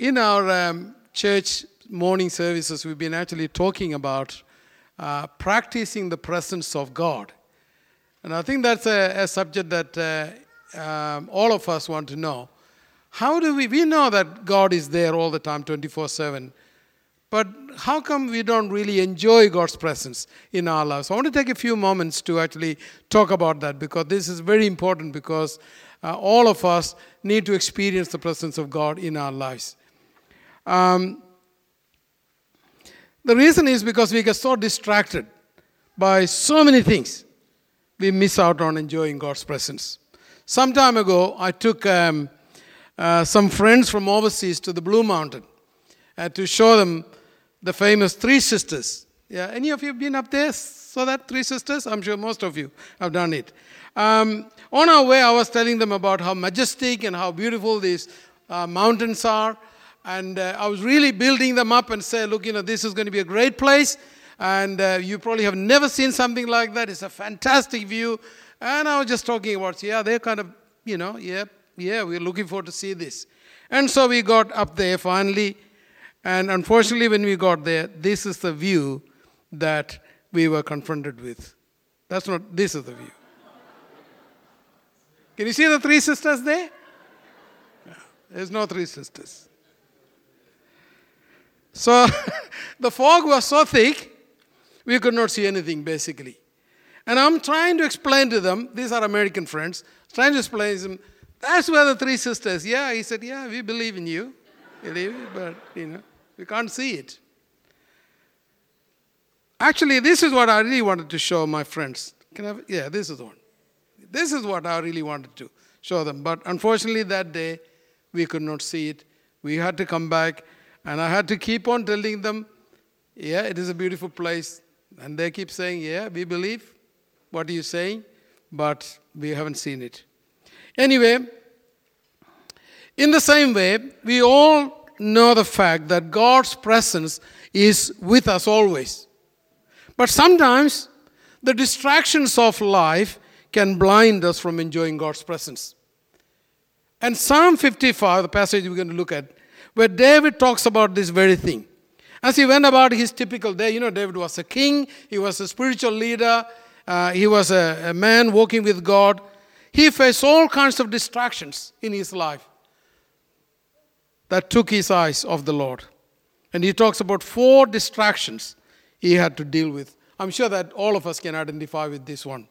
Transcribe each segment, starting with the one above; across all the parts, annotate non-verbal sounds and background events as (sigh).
In our um, church morning services, we've been actually talking about uh, practicing the presence of God. And I think that's a, a subject that uh, um, all of us want to know. How do we, we know that God is there all the time, 24 7. But how come we don't really enjoy God's presence in our lives? I want to take a few moments to actually talk about that because this is very important because uh, all of us need to experience the presence of God in our lives. Um, the reason is because we get so distracted by so many things, we miss out on enjoying God's presence. Some time ago, I took um, uh, some friends from overseas to the Blue Mountain uh, to show them the famous Three Sisters. Yeah, any of you been up there? Saw that Three Sisters? I'm sure most of you have done it. Um, on our way, I was telling them about how majestic and how beautiful these uh, mountains are. And uh, I was really building them up and say, look, you know, this is going to be a great place. And uh, you probably have never seen something like that. It's a fantastic view. And I was just talking about, yeah, they're kind of, you know, yeah, yeah, we're looking forward to see this. And so we got up there finally. And unfortunately, when we got there, this is the view that we were confronted with. That's not, this is the view. Can you see the three sisters there? There's no three sisters. So (laughs) the fog was so thick, we could not see anything basically. And I'm trying to explain to them, these are American friends, trying to explain to them, that's where the three sisters, yeah, he said, yeah, we believe in you, believe but you know, we can't see it. Actually, this is what I really wanted to show my friends. Can I, yeah, this is one. This is what I really wanted to show them. But unfortunately, that day, we could not see it. We had to come back, and I had to keep on telling them, yeah, it is a beautiful place. And they keep saying, yeah, we believe what you're saying, but we haven't seen it. Anyway, in the same way, we all know the fact that God's presence is with us always. But sometimes the distractions of life can blind us from enjoying God's presence. And Psalm 55, the passage we're going to look at, where David talks about this very thing. As he went about his typical day, you know, David was a king, he was a spiritual leader, uh, he was a, a man walking with God. He faced all kinds of distractions in his life that took his eyes off the Lord. And he talks about four distractions he had to deal with. I'm sure that all of us can identify with this one.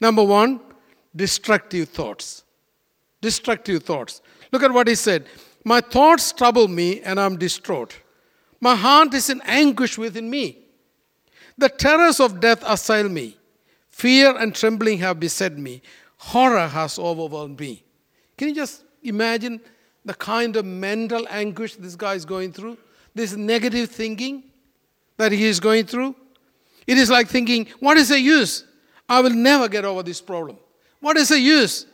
Number one, destructive thoughts. Destructive thoughts. Look at what he said. My thoughts trouble me and I'm distraught. My heart is in anguish within me. The terrors of death assail me. Fear and trembling have beset me. Horror has overwhelmed me. Can you just imagine the kind of mental anguish this guy is going through? This negative thinking that he is going through? It is like thinking, what is the use? I will never get over this problem. What is the use?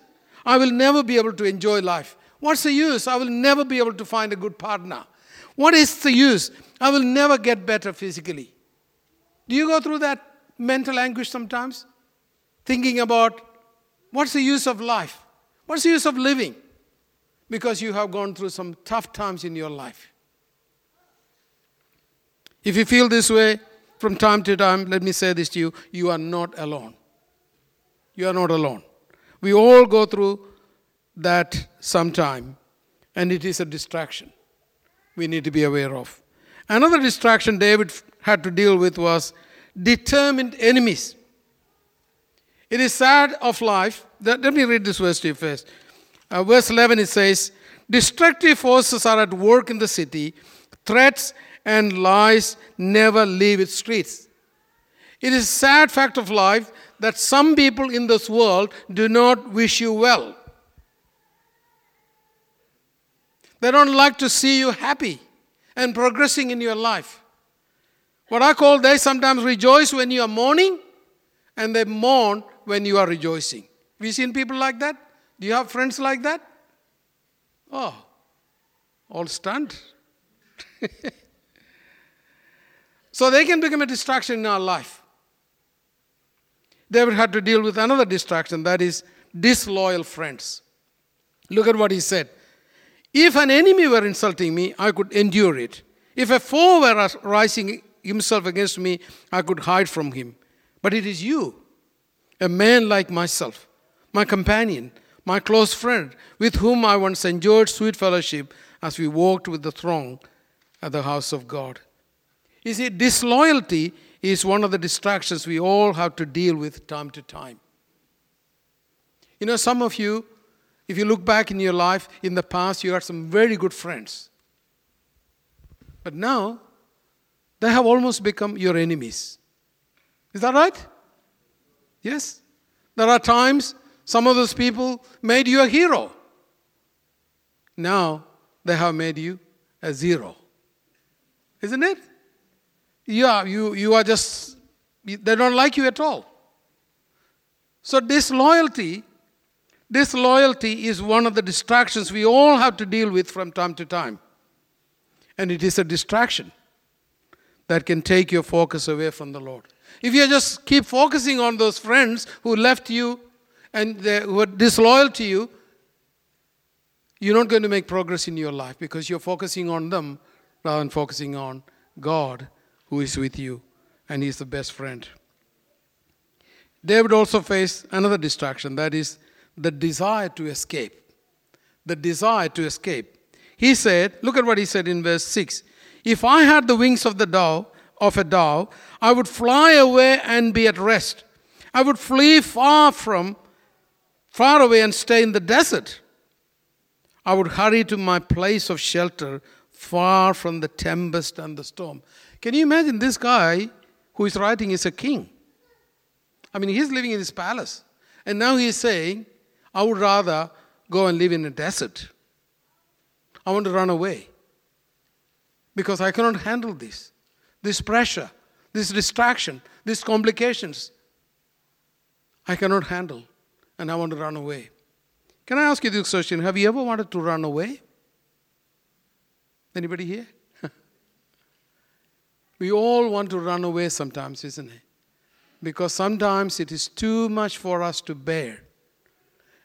I will never be able to enjoy life. What's the use? I will never be able to find a good partner. What is the use? I will never get better physically. Do you go through that mental anguish sometimes? Thinking about what's the use of life? What's the use of living? Because you have gone through some tough times in your life. If you feel this way from time to time, let me say this to you you are not alone. You are not alone. We all go through that sometime, and it is a distraction we need to be aware of. Another distraction David had to deal with was determined enemies. It is sad of life. That, let me read this verse to you first. Uh, verse 11 it says, Destructive forces are at work in the city, threats and lies never leave its streets. It is a sad fact of life that some people in this world do not wish you well. They don't like to see you happy and progressing in your life. What I call they sometimes rejoice when you are mourning and they mourn when you are rejoicing. Have you seen people like that? Do you have friends like that? Oh, all stunned. (laughs) so they can become a distraction in our life. David had to deal with another distraction that is disloyal friends. Look at what he said. If an enemy were insulting me, I could endure it. If a foe were rising himself against me, I could hide from him. But it is you, a man like myself, my companion, my close friend, with whom I once enjoyed sweet fellowship as we walked with the throng at the house of God. You see, disloyalty is one of the distractions we all have to deal with time to time. You know, some of you, if you look back in your life in the past, you had some very good friends. But now, they have almost become your enemies. Is that right? Yes. There are times some of those people made you a hero. Now they have made you a zero. Isn't it? Yeah, you, you are just, they don't like you at all. So, disloyalty, disloyalty is one of the distractions we all have to deal with from time to time. And it is a distraction that can take your focus away from the Lord. If you just keep focusing on those friends who left you and they were disloyal to you, you're not going to make progress in your life because you're focusing on them rather than focusing on God who is with you and He's the best friend. David also faced another distraction that is the desire to escape. The desire to escape. He said, look at what he said in verse 6 If I had the wings of the dove, of a dove, I would fly away and be at rest. I would flee far from, far away and stay in the desert. I would hurry to my place of shelter, far from the tempest and the storm. Can you imagine this guy who is writing is a king? I mean, he's living in his palace. And now he's saying, I would rather go and live in a desert. I want to run away because I cannot handle this this pressure, this distraction, these complications. I cannot handle, and I want to run away. Can I ask you this question? Have you ever wanted to run away? Anybody here? (laughs) we all want to run away sometimes, isn't it? Because sometimes it is too much for us to bear.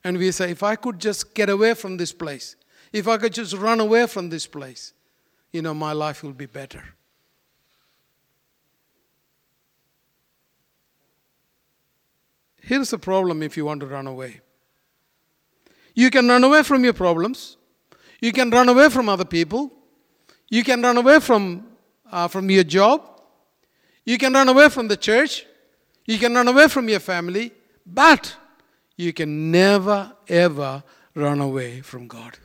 And we say, if I could just get away from this place, if I could just run away from this place, you know, my life will be better. Here's the problem if you want to run away. You can run away from your problems, you can run away from other people, you can run away from, uh, from your job, you can run away from the church, you can run away from your family, but you can never ever run away from God.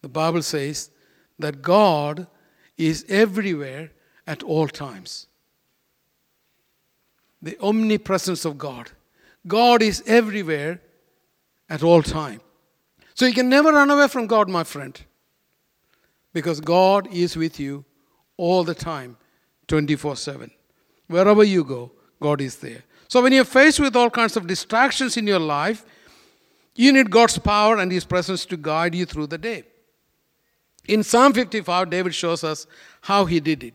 The Bible says that God is everywhere at all times the omnipresence of God. God is everywhere at all time. So you can never run away from God, my friend, because God is with you all the time, 24 7. Wherever you go, God is there. So when you're faced with all kinds of distractions in your life, you need God's power and His presence to guide you through the day. In Psalm 55, David shows us how he did it.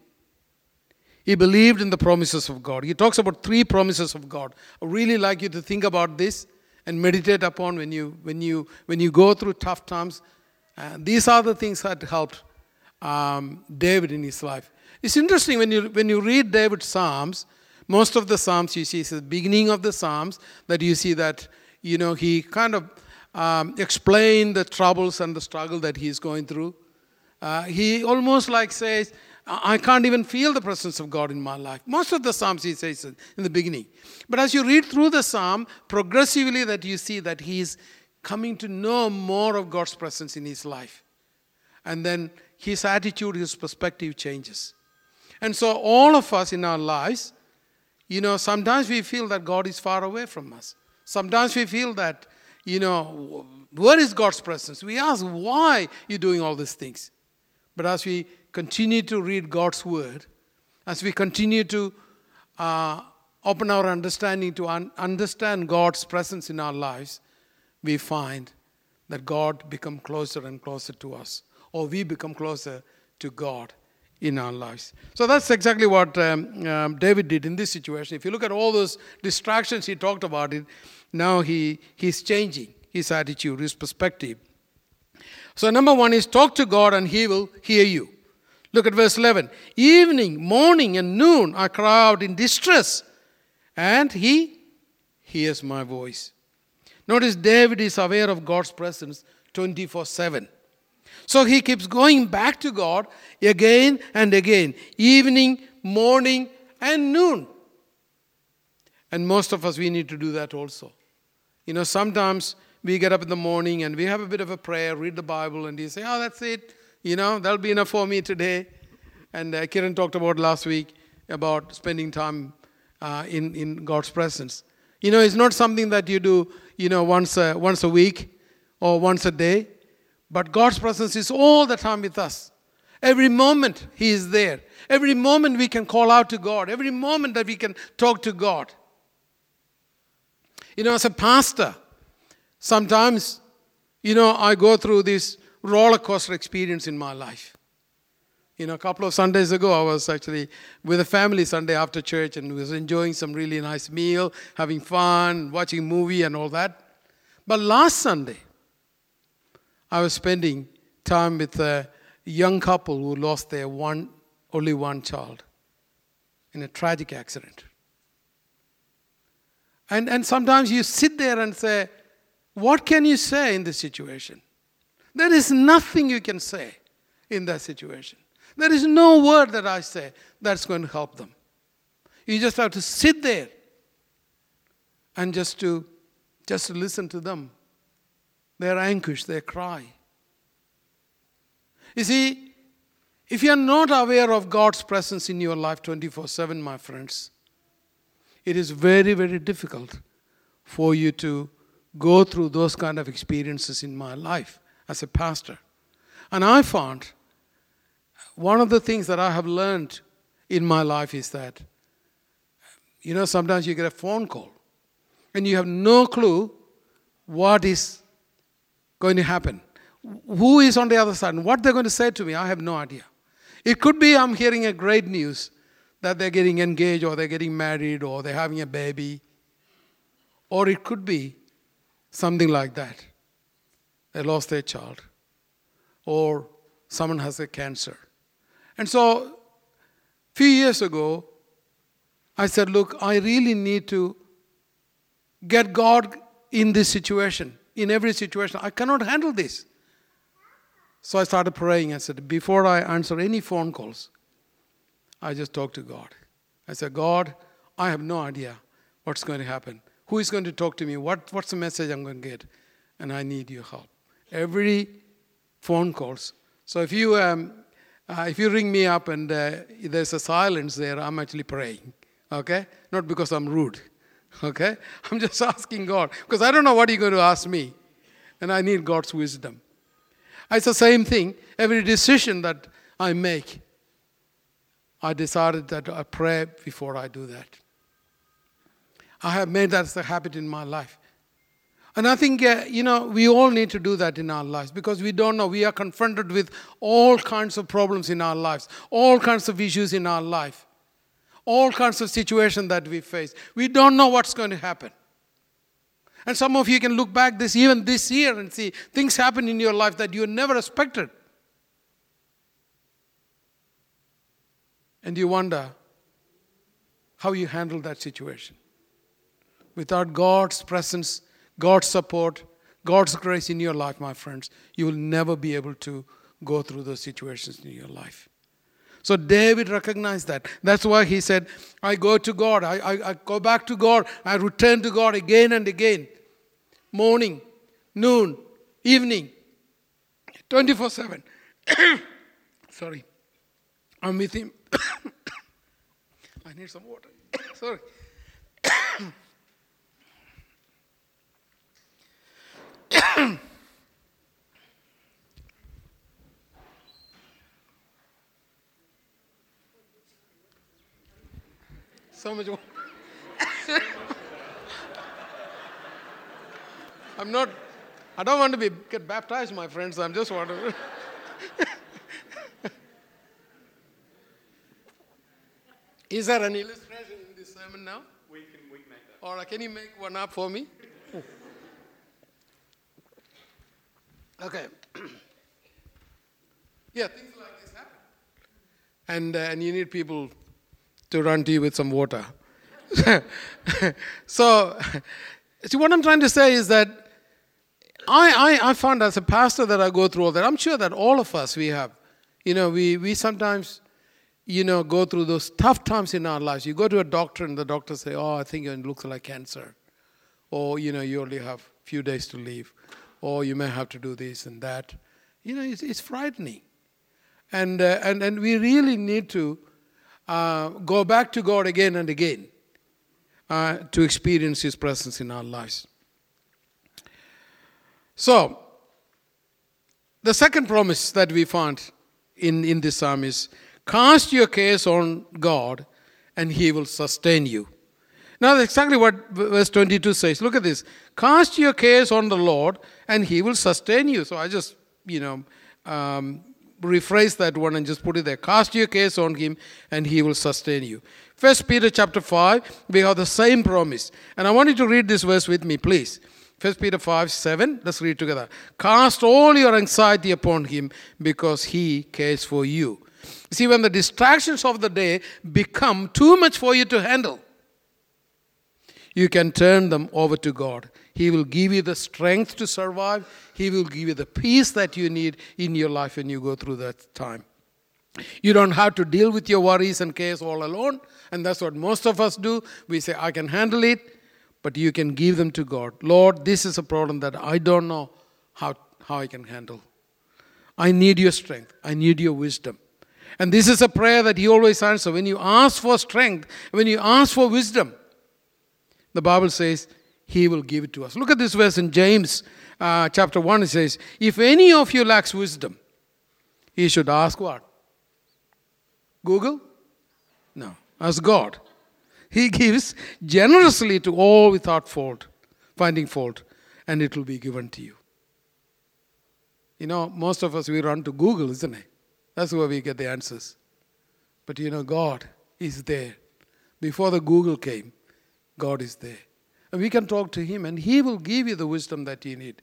He believed in the promises of God. He talks about three promises of God. I really like you to think about this and meditate upon when you when you when you go through tough times. Uh, these are the things that helped um, David in his life. It's interesting when you when you read David's Psalms. Most of the Psalms you see is the beginning of the Psalms that you see that you know he kind of um, explained the troubles and the struggle that he's going through. Uh, he almost like says, I can't even feel the presence of God in my life. Most of the Psalms he says in the beginning. But as you read through the Psalm, progressively that you see that he is coming to know more of God's presence in his life. And then his attitude, his perspective changes. And so all of us in our lives, you know, sometimes we feel that God is far away from us. Sometimes we feel that, you know, where is God's presence? We ask, why you're doing all these things? But as we continue to read God's Word, as we continue to uh, open our understanding to un- understand God's presence in our lives, we find that God become closer and closer to us, or we become closer to God in our lives. So that's exactly what um, um, David did in this situation. If you look at all those distractions he talked about, it now he he's changing his attitude, his perspective. So, number one is talk to God and He will hear you. Look at verse 11. Evening, morning, and noon I cry out in distress, and He hears my voice. Notice David is aware of God's presence 24 7. So he keeps going back to God again and again, evening, morning, and noon. And most of us, we need to do that also. You know, sometimes we get up in the morning and we have a bit of a prayer, read the Bible, and you say, oh, that's it. You know, that'll be enough for me today. And uh, Kiran talked about last week about spending time uh, in, in God's presence. You know, it's not something that you do, you know, once a, once a week or once a day, but God's presence is all the time with us. Every moment He is there. Every moment we can call out to God. Every moment that we can talk to God. You know, as a pastor, sometimes, you know, I go through this roller coaster experience in my life. You know, a couple of Sundays ago, I was actually with a family Sunday after church and was enjoying some really nice meal, having fun, watching movie and all that. But last Sunday, I was spending time with a young couple who lost their one, only one child in a tragic accident. And, and sometimes you sit there and say, What can you say in this situation? There is nothing you can say in that situation. There is no word that I say that's going to help them. You just have to sit there and just to just listen to them. Their anguish, their cry. You see, if you are not aware of God's presence in your life 24 7, my friends, it is very, very difficult for you to go through those kind of experiences in my life as a pastor. And I found one of the things that I have learned in my life is that, you know, sometimes you get a phone call and you have no clue what is going to happen. Who is on the other side and what they're going to say to me, I have no idea. It could be I'm hearing a great news that they're getting engaged or they're getting married or they're having a baby. Or it could be something like that. They lost their child. Or someone has a cancer. And so, a few years ago, I said, Look, I really need to get God in this situation, in every situation. I cannot handle this. So I started praying. I said, Before I answer any phone calls, I just talk to God. I said, God, I have no idea what's going to happen. Who is going to talk to me? What, what's the message I'm going to get? And I need your help. Every phone calls. So if you um, uh, if you ring me up and uh, there's a silence there, I'm actually praying. Okay? Not because I'm rude. Okay? (laughs) I'm just asking God because I don't know what you're going to ask me. And I need God's wisdom. It's the same thing. Every decision that I make, I decided that I pray before I do that. I have made that as a habit in my life. And I think, uh, you know, we all need to do that in our lives because we don't know. We are confronted with all kinds of problems in our lives, all kinds of issues in our life, all kinds of situations that we face. We don't know what's going to happen. And some of you can look back this even this year and see things happen in your life that you never expected. And you wonder how you handle that situation. Without God's presence, God's support, God's grace in your life, my friends, you will never be able to go through those situations in your life. So David recognized that. That's why he said, I go to God, I, I, I, go back to God, I return to God again and again. Morning, noon, evening, 24 7. (coughs) Sorry. I'm with him. (coughs) I need some water. (coughs) Sorry. So much water. (laughs) I'm not, I don't want to be get baptized, my friends. I'm just wondering. (laughs) Is there an illustration in this sermon now? We can, we can make that. Or can you make one up for me? (laughs) Okay. (clears throat) Yeah, things like this happen. And, uh, and you need people to run to you with some water. (laughs) so, (laughs) see, what I'm trying to say is that I, I, I found as a pastor that I go through all that. I'm sure that all of us, we have. You know, we, we sometimes, you know, go through those tough times in our lives. You go to a doctor and the doctor say, oh, I think it looks like cancer. Or, you know, you only have a few days to live. Or you may have to do this and that. You know, it's, it's frightening. And, uh, and, and we really need to uh, go back to God again and again uh, to experience His presence in our lives. So, the second promise that we found in, in this psalm is cast your case on God and He will sustain you. Now, that's exactly what verse 22 says. Look at this. Cast your case on the Lord and He will sustain you. So I just, you know, um, rephrase that one and just put it there. Cast your case on him and he will sustain you. First Peter chapter 5, we have the same promise. And I want you to read this verse with me, please. First Peter 5, 7. Let's read together. Cast all your anxiety upon him because he cares for you. See, when the distractions of the day become too much for you to handle, you can turn them over to God. He will give you the strength to survive. He will give you the peace that you need in your life when you go through that time. You don't have to deal with your worries and cares all alone. And that's what most of us do. We say, I can handle it, but you can give them to God. Lord, this is a problem that I don't know how, how I can handle. I need your strength. I need your wisdom. And this is a prayer that He always answers. When you ask for strength, when you ask for wisdom, the Bible says he will give it to us. Look at this verse in James uh, chapter 1. It says, If any of you lacks wisdom, he should ask what? Google? No. Ask God. He (laughs) gives generously to all without fault, finding fault, and it will be given to you. You know, most of us, we run to Google, isn't it? That's where we get the answers. But you know, God is there. Before the Google came, God is there. We can talk to Him, and He will give you the wisdom that you need.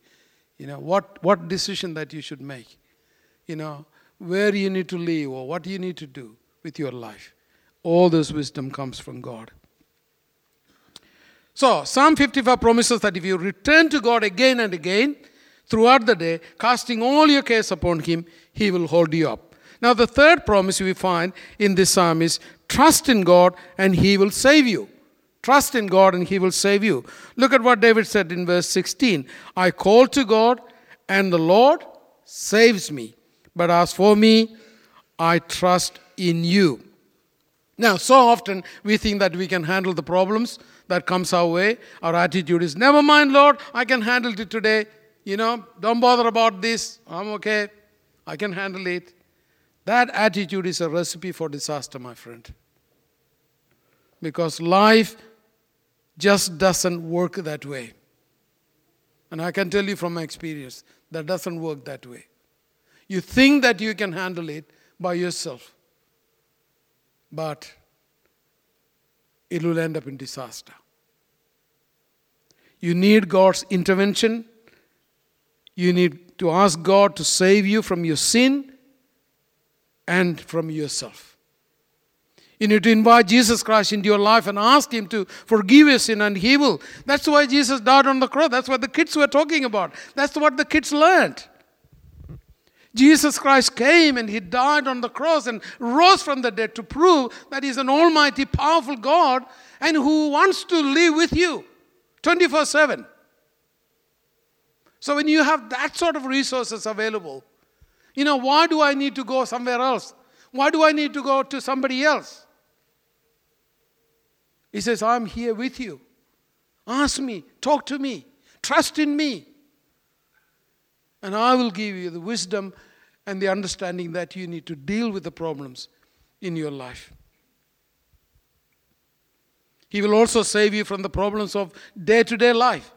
You know, what, what decision that you should make. You know, where you need to live or what you need to do with your life. All this wisdom comes from God. So, Psalm 55 promises that if you return to God again and again throughout the day, casting all your cares upon Him, He will hold you up. Now, the third promise we find in this psalm is trust in God and He will save you. Trust in God and He will save you. Look at what David said in verse 16 I call to God, and the Lord saves me. But as for me, I trust in you. Now, so often we think that we can handle the problems that comes our way. Our attitude is, never mind, Lord, I can handle it today. You know, don't bother about this. I'm okay. I can handle it. That attitude is a recipe for disaster, my friend. Because life just doesn't work that way. And I can tell you from my experience, that doesn't work that way. You think that you can handle it by yourself, but it will end up in disaster. You need God's intervention. You need to ask God to save you from your sin and from yourself. You need to invite Jesus Christ into your life and ask Him to forgive your sin, and He will. That's why Jesus died on the cross. That's what the kids were talking about. That's what the kids learned. Jesus Christ came and He died on the cross and rose from the dead to prove that He's an almighty, powerful God and who wants to live with you 24 7. So when you have that sort of resources available, you know, why do I need to go somewhere else? Why do I need to go to somebody else? He says, I'm here with you. Ask me, talk to me, trust in me. And I will give you the wisdom and the understanding that you need to deal with the problems in your life. He will also save you from the problems of day to day life.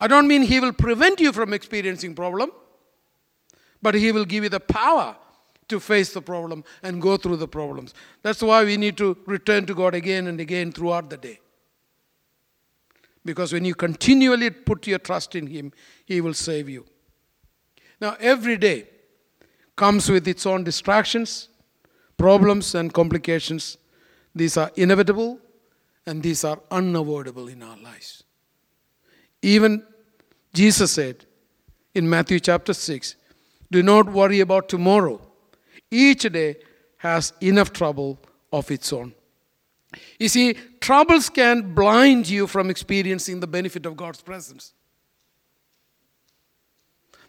I don't mean He will prevent you from experiencing problem, but He will give you the power to face the problem and go through the problems. That's why we need to return to God again and again throughout the day. Because when you continually put your trust in Him, He will save you. Now, every day, comes with its own distractions, problems, and complications. These are inevitable and these are unavoidable in our lives. Even Jesus said in Matthew chapter 6 Do not worry about tomorrow. Each day has enough trouble of its own. You see, troubles can blind you from experiencing the benefit of God's presence.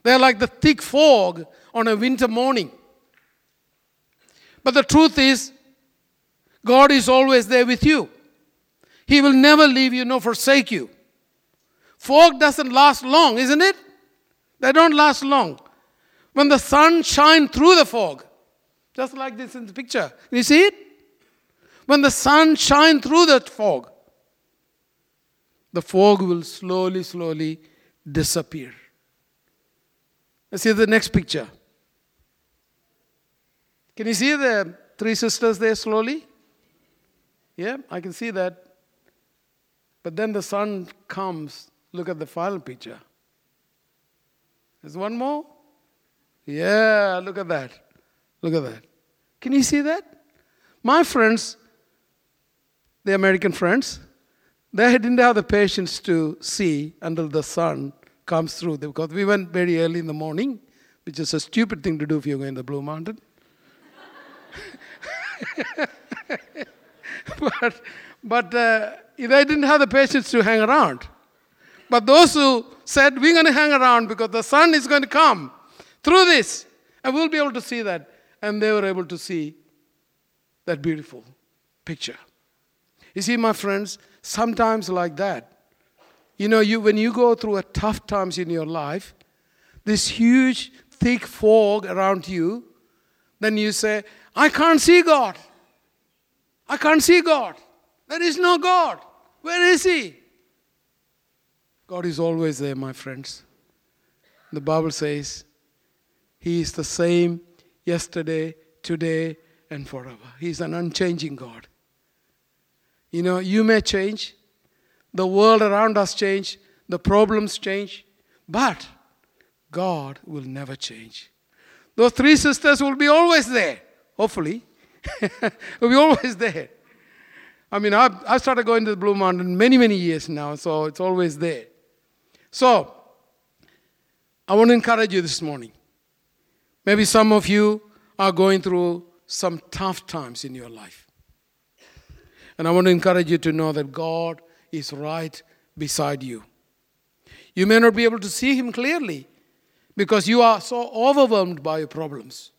They're like the thick fog on a winter morning. But the truth is, God is always there with you. He will never leave you nor forsake you. Fog doesn't last long, isn't it? They don't last long. When the sun shines through the fog, just like this in the picture, you see it? When the sun shines through that fog, the fog will slowly, slowly disappear. Let's see the next picture. Can you see the three sisters there slowly? Yeah, I can see that. But then the sun comes. Look at the final picture. There's one more. Yeah, look at that. Look at that. Can you see that? My friends, the American friends, they didn't have the patience to see until the sun comes through because we went very early in the morning, which is a stupid thing to do if you're going to the Blue Mountain. (laughs) but but uh, they didn't have the patience to hang around. But those who said, We're going to hang around because the sun is going to come through this, and we'll be able to see that. And they were able to see that beautiful picture. You see, my friends, sometimes like that, you know, you, when you go through a tough times in your life, this huge, thick fog around you, then you say, I can't see God. I can't see God. There is no God. Where is He? God is always there, my friends. The Bible says He is the same yesterday, today, and forever. He's an unchanging God. You know, you may change, the world around us change, the problems change, but God will never change. Those three sisters will be always there, hopefully. (laughs) will be always there. I mean, I've, I started going to the Blue Mountain many, many years now, so it's always there. So, I want to encourage you this morning. Maybe some of you are going through some tough times in your life. And I want to encourage you to know that God is right beside you. You may not be able to see Him clearly because you are so overwhelmed by your problems.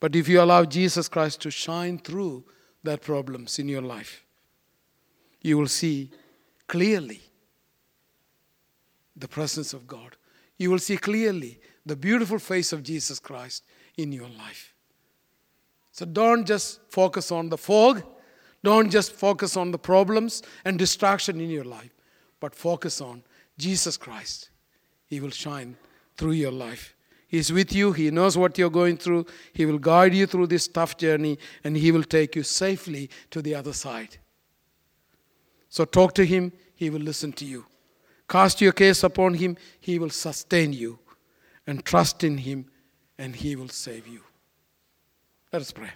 But if you allow Jesus Christ to shine through that problems in your life, you will see clearly the presence of God. You will see clearly the beautiful face of Jesus Christ in your life. So don't just focus on the fog, don't just focus on the problems and distraction in your life, but focus on Jesus Christ. He will shine through your life. He's with you. He knows what you're going through. He will guide you through this tough journey and He will take you safely to the other side. So talk to Him. He will listen to you. Cast your case upon Him. He will sustain you. And trust in Him and He will save you. Let us pray.